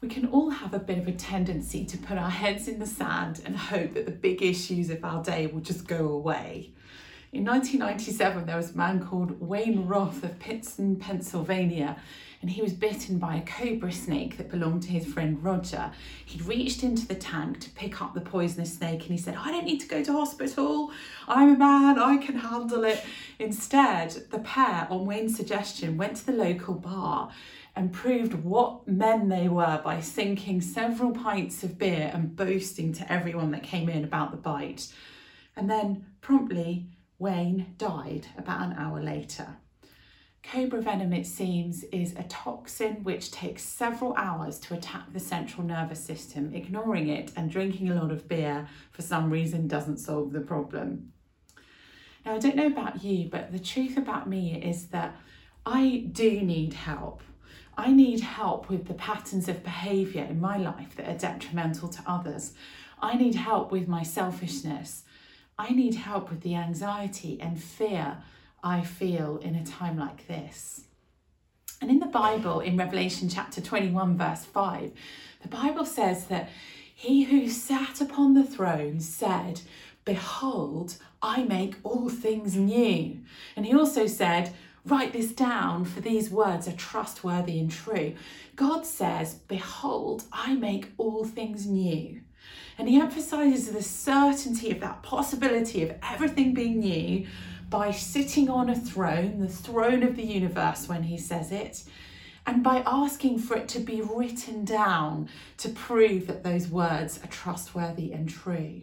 We can all have a bit of a tendency to put our heads in the sand and hope that the big issues of our day will just go away. In 1997, there was a man called Wayne Roth of Pittston, Pennsylvania, and he was bitten by a cobra snake that belonged to his friend Roger. He'd reached into the tank to pick up the poisonous snake and he said, I don't need to go to hospital. I'm a man, I can handle it. Instead, the pair, on Wayne's suggestion, went to the local bar and proved what men they were by sinking several pints of beer and boasting to everyone that came in about the bite. And then promptly, Wayne died about an hour later. Cobra venom, it seems, is a toxin which takes several hours to attack the central nervous system. Ignoring it and drinking a lot of beer for some reason doesn't solve the problem. Now, I don't know about you, but the truth about me is that I do need help. I need help with the patterns of behaviour in my life that are detrimental to others. I need help with my selfishness. I need help with the anxiety and fear I feel in a time like this. And in the Bible, in Revelation chapter 21, verse 5, the Bible says that he who sat upon the throne said, Behold, I make all things new. And he also said, Write this down, for these words are trustworthy and true. God says, Behold, I make all things new. And he emphasizes the certainty of that possibility of everything being new by sitting on a throne, the throne of the universe, when he says it, and by asking for it to be written down to prove that those words are trustworthy and true.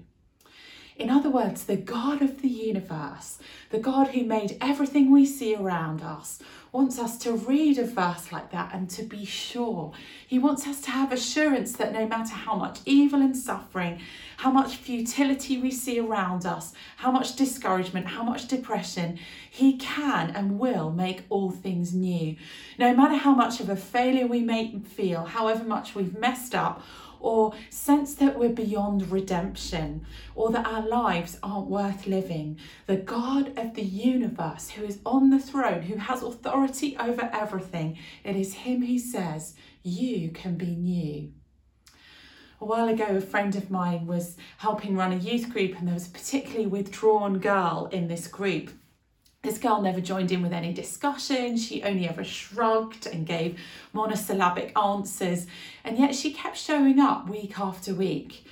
In other words, the God of the universe, the God who made everything we see around us, wants us to read a verse like that and to be sure. He wants us to have assurance that no matter how much evil and suffering, how much futility we see around us, how much discouragement, how much depression, He can and will make all things new. No matter how much of a failure we may feel, however much we've messed up, or sense that we're beyond redemption or that our lives aren't worth living. The God of the universe, who is on the throne, who has authority over everything, it is Him who says, You can be new. A while ago, a friend of mine was helping run a youth group, and there was a particularly withdrawn girl in this group this girl never joined in with any discussion, she only ever shrugged and gave monosyllabic answers, and yet she kept showing up week after week.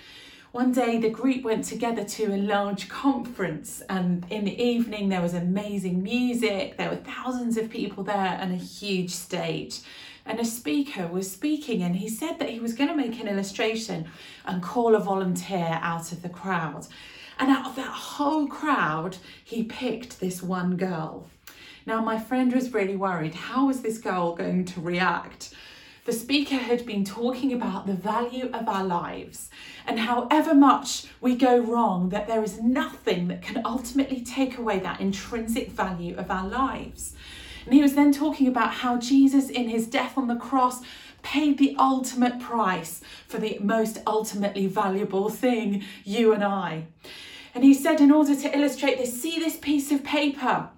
One day, the group went together to a large conference, and in the evening, there was amazing music. There were thousands of people there and a huge stage. And a speaker was speaking, and he said that he was going to make an illustration and call a volunteer out of the crowd. And out of that whole crowd, he picked this one girl. Now, my friend was really worried. How was this girl going to react? The speaker had been talking about the value of our lives and however much we go wrong, that there is nothing that can ultimately take away that intrinsic value of our lives. And he was then talking about how Jesus, in his death on the cross, paid the ultimate price for the most ultimately valuable thing, you and I. And he said, in order to illustrate this, see this piece of paper.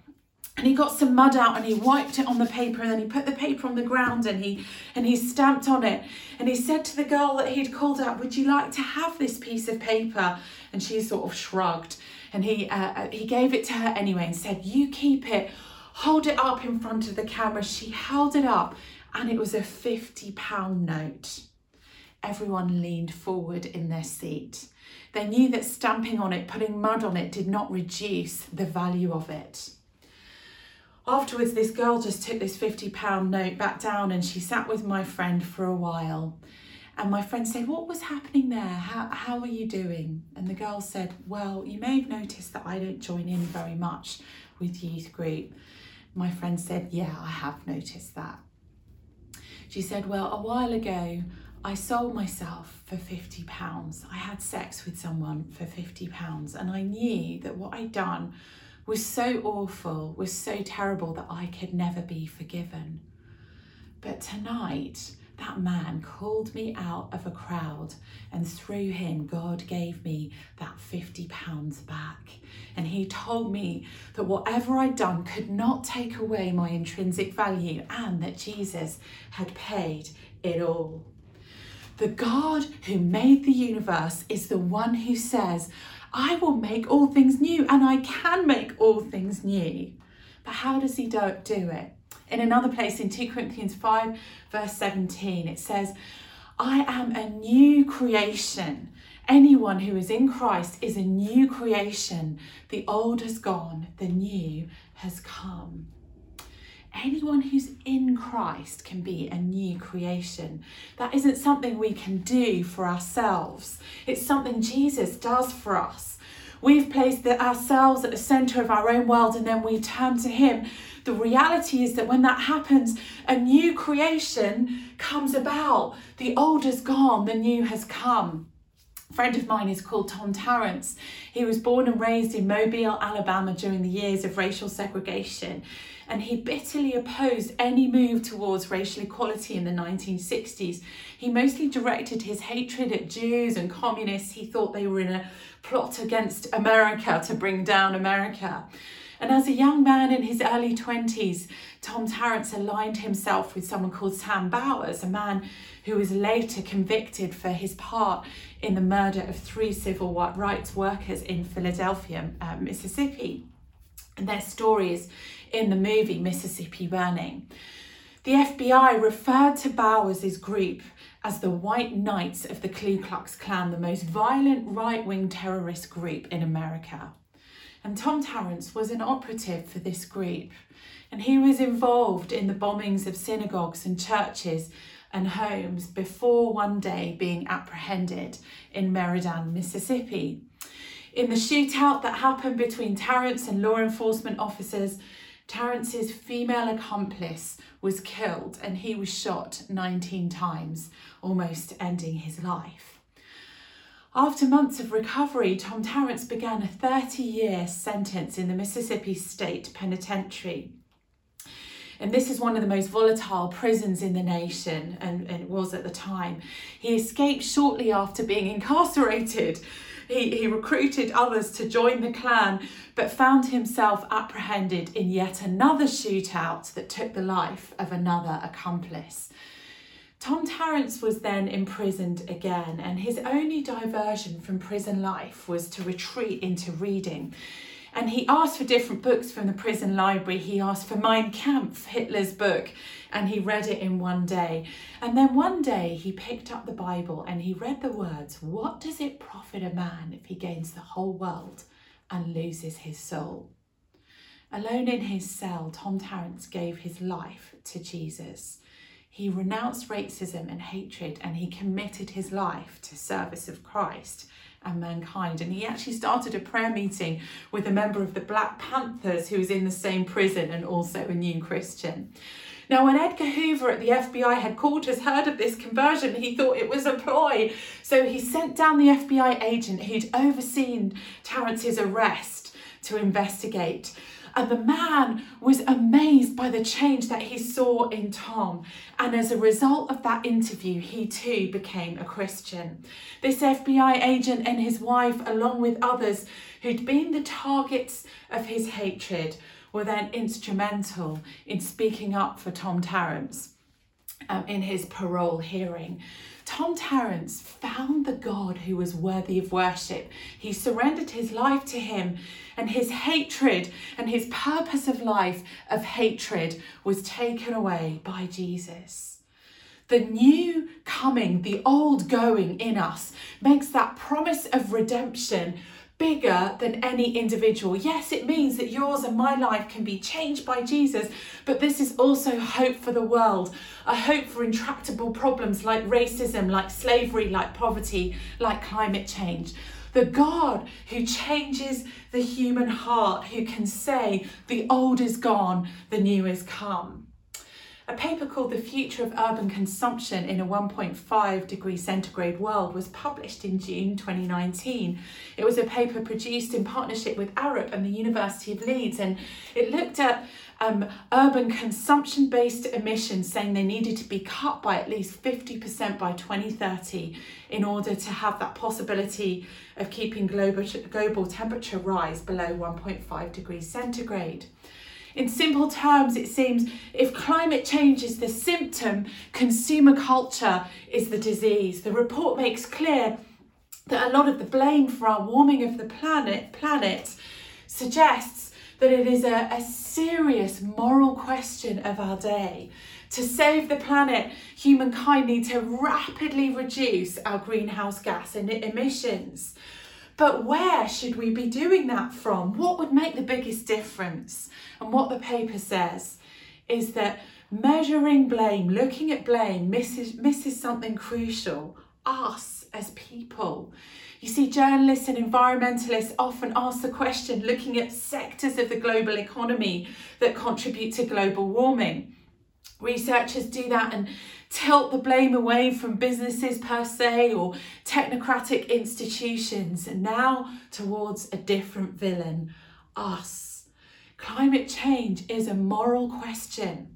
And he got some mud out and he wiped it on the paper and then he put the paper on the ground and he and he stamped on it. And he said to the girl that he'd called out, Would you like to have this piece of paper? And she sort of shrugged. And he uh, uh he gave it to her anyway and said, You keep it, hold it up in front of the camera. She held it up and it was a £50 note. Everyone leaned forward in their seat. They knew that stamping on it, putting mud on it, did not reduce the value of it. Afterwards, this girl just took this £50 note back down and she sat with my friend for a while. And my friend said, What was happening there? How, how are you doing? And the girl said, Well, you may have noticed that I don't join in very much with youth group. My friend said, Yeah, I have noticed that. She said, Well, a while ago, I sold myself for £50. I had sex with someone for £50, and I knew that what I'd done was so awful, was so terrible that I could never be forgiven. But tonight, that man called me out of a crowd, and through him, God gave me that £50 back. And he told me that whatever I'd done could not take away my intrinsic value and that Jesus had paid it all. The God who made the universe is the one who says, I will make all things new and I can make all things new. But how does he do it? In another place in 2 Corinthians 5, verse 17, it says, I am a new creation. Anyone who is in Christ is a new creation. The old has gone, the new has come. Anyone who's in Christ can be a new creation. That isn't something we can do for ourselves, it's something Jesus does for us. We've placed ourselves at the centre of our own world and then we turn to Him. The reality is that when that happens, a new creation comes about. The old is gone, the new has come. Friend of mine is called Tom Tarrants. He was born and raised in Mobile, Alabama during the years of racial segregation and he bitterly opposed any move towards racial equality in the 1960s. He mostly directed his hatred at Jews and communists. He thought they were in a plot against America to bring down America. And as a young man in his early 20s, Tom Tarrants aligned himself with someone called Sam Bowers, a man who was later convicted for his part in the murder of three civil rights workers in Philadelphia, uh, Mississippi. And their stories in the movie Mississippi Burning. The FBI referred to Bowers' group as the White Knights of the Ku Klux Klan, the most violent right wing terrorist group in America. And Tom Tarrants was an operative for this group, and he was involved in the bombings of synagogues and churches and homes before one day being apprehended in Meridian, Mississippi. In the shootout that happened between Tarrants and law enforcement officers, Tarrants's female accomplice was killed and he was shot 19 times, almost ending his life. After months of recovery, Tom Tarrants began a 30 year sentence in the Mississippi State Penitentiary. And this is one of the most volatile prisons in the nation, and, and it was at the time. He escaped shortly after being incarcerated he, he recruited others to join the Klan, but found himself apprehended in yet another shootout that took the life of another accomplice. Tom Tarrants was then imprisoned again, and his only diversion from prison life was to retreat into reading. And he asked for different books from the prison library. He asked for Mein Kampf, Hitler's book, and he read it in one day. And then one day he picked up the Bible and he read the words What does it profit a man if he gains the whole world and loses his soul? Alone in his cell, Tom Tarrants gave his life to Jesus. He renounced racism and hatred and he committed his life to service of Christ and mankind. And he actually started a prayer meeting with a member of the Black Panthers who was in the same prison and also a new Christian. Now, when Edgar Hoover at the FBI headquarters heard of this conversion, he thought it was a ploy. So he sent down the FBI agent who'd overseen Tarrants's arrest to investigate. And the man was amazed by the change that he saw in Tom. And as a result of that interview, he too became a Christian. This FBI agent and his wife, along with others who'd been the targets of his hatred, were then instrumental in speaking up for Tom Tarrants um, in his parole hearing. Tom Tarrants found the God who was worthy of worship. He surrendered his life to him, and his hatred and his purpose of life of hatred was taken away by Jesus. The new coming, the old going in us, makes that promise of redemption bigger than any individual. Yes, it means that yours and my life can be changed by Jesus, but this is also hope for the world, a hope for intractable problems like racism, like slavery, like poverty, like climate change. The God who changes the human heart, who can say, the old is gone, the new is come. A paper called The Future of Urban Consumption in a 1.5 degree centigrade world was published in June 2019. It was a paper produced in partnership with Arup and the University of Leeds, and it looked at um, urban consumption based emissions, saying they needed to be cut by at least 50% by 2030 in order to have that possibility of keeping global, global temperature rise below 1.5 degrees centigrade. In simple terms, it seems if climate change is the symptom, consumer culture is the disease. The report makes clear that a lot of the blame for our warming of the planet planet suggests that it is a, a serious moral question of our day. To save the planet, humankind need to rapidly reduce our greenhouse gas emissions. But where should we be doing that from? What would make the biggest difference? And what the paper says is that measuring blame, looking at blame, misses, misses something crucial us as people. You see, journalists and environmentalists often ask the question looking at sectors of the global economy that contribute to global warming. Researchers do that and tilt the blame away from businesses per se or technocratic institutions and now towards a different villain us. Climate change is a moral question.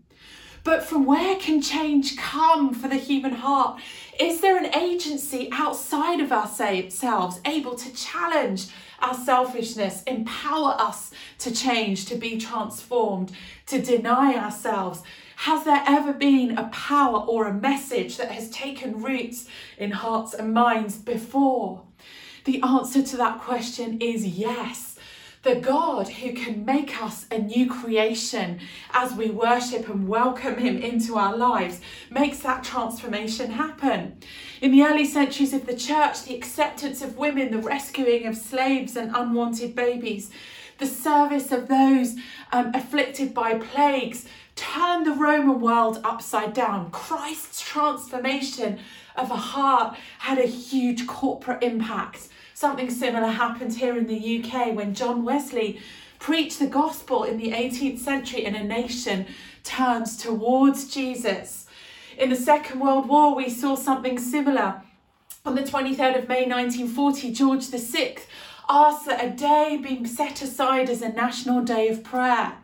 But from where can change come for the human heart? Is there an agency outside of ourselves able to challenge our selfishness, empower us to change, to be transformed, to deny ourselves? Has there ever been a power or a message that has taken roots in hearts and minds before? The answer to that question is yes the God who can make us a new creation as we worship and welcome Him into our lives, makes that transformation happen. In the early centuries of the church, the acceptance of women, the rescuing of slaves and unwanted babies, the service of those um, afflicted by plagues turned the Roman world upside down. Christ's transformation of a heart had a huge corporate impact Something similar happened here in the UK when John Wesley preached the gospel in the 18th century and a nation turns towards Jesus. In the Second World War, we saw something similar. On the 23rd of May 1940, George VI asked that a day be set aside as a national day of prayer.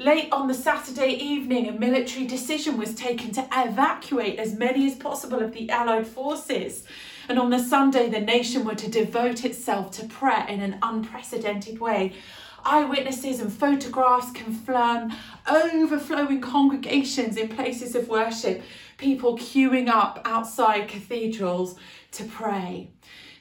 Late on the Saturday evening, a military decision was taken to evacuate as many as possible of the Allied forces. And on the Sunday, the nation were to devote itself to prayer in an unprecedented way. Eyewitnesses and photographs confirm overflowing congregations in places of worship, people queuing up outside cathedrals to pray.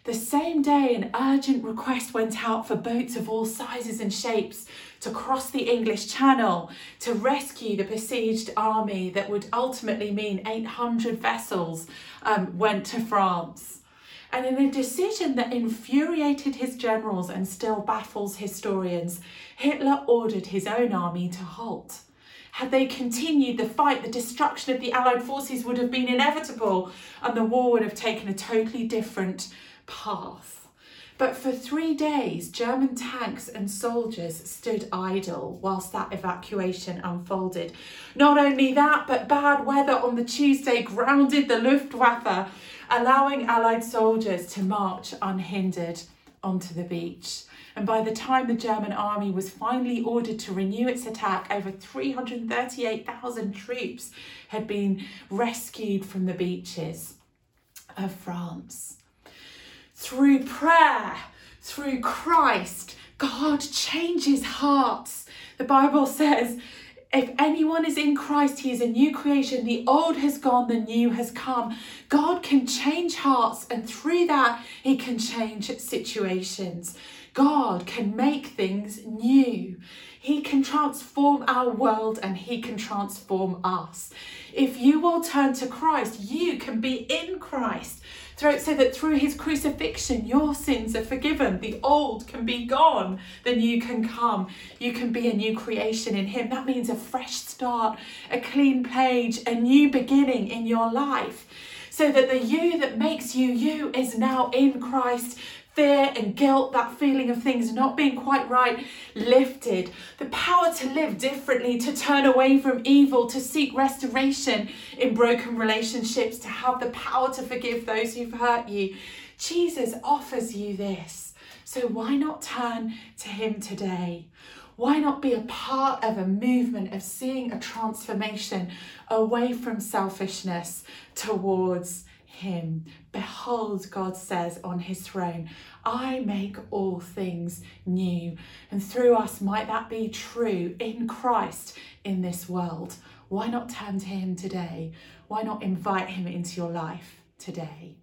The same day, an urgent request went out for boats of all sizes and shapes to cross the English Channel to rescue the besieged army that would ultimately mean 800 vessels um, went to France. And in a decision that infuriated his generals and still baffles historians, Hitler ordered his own army to halt. Had they continued the fight, the destruction of the Allied forces would have been inevitable and the war would have taken a totally different path. But for three days, German tanks and soldiers stood idle whilst that evacuation unfolded. Not only that, but bad weather on the Tuesday grounded the Luftwaffe allowing Allied soldiers to march unhindered onto the beach. And by the time the German army was finally ordered to renew its attack, over 338,000 troops had been rescued from the beaches of France. Through prayer, through Christ, God changes hearts. The Bible says if anyone is in Christ, he is a new creation. The old has gone, the new has come. God can change hearts, and through that, he can change situations. God can make things new. He can transform our world and He can transform us. If you will turn to Christ, you can be in Christ so that through his crucifixion, your sins are forgiven. The old can be gone, the new can come. You can be a new creation in him. That means a fresh start, a clean page, a new beginning in your life. So that the you that makes you you is now in Christ fear and guilt, that feeling of things not being quite right, lifted. The power to live differently, to turn away from evil, to seek restoration in broken relationships, to have the power to forgive those who've hurt you. Jesus offers you this. So why not turn to Him today? Why not be a part of a movement of seeing a transformation away from selfishness towards him. Behold, God says on his throne, I make all things new. And through us, might that be true in Christ in this world? Why not turn to him today? Why not invite him into your life today?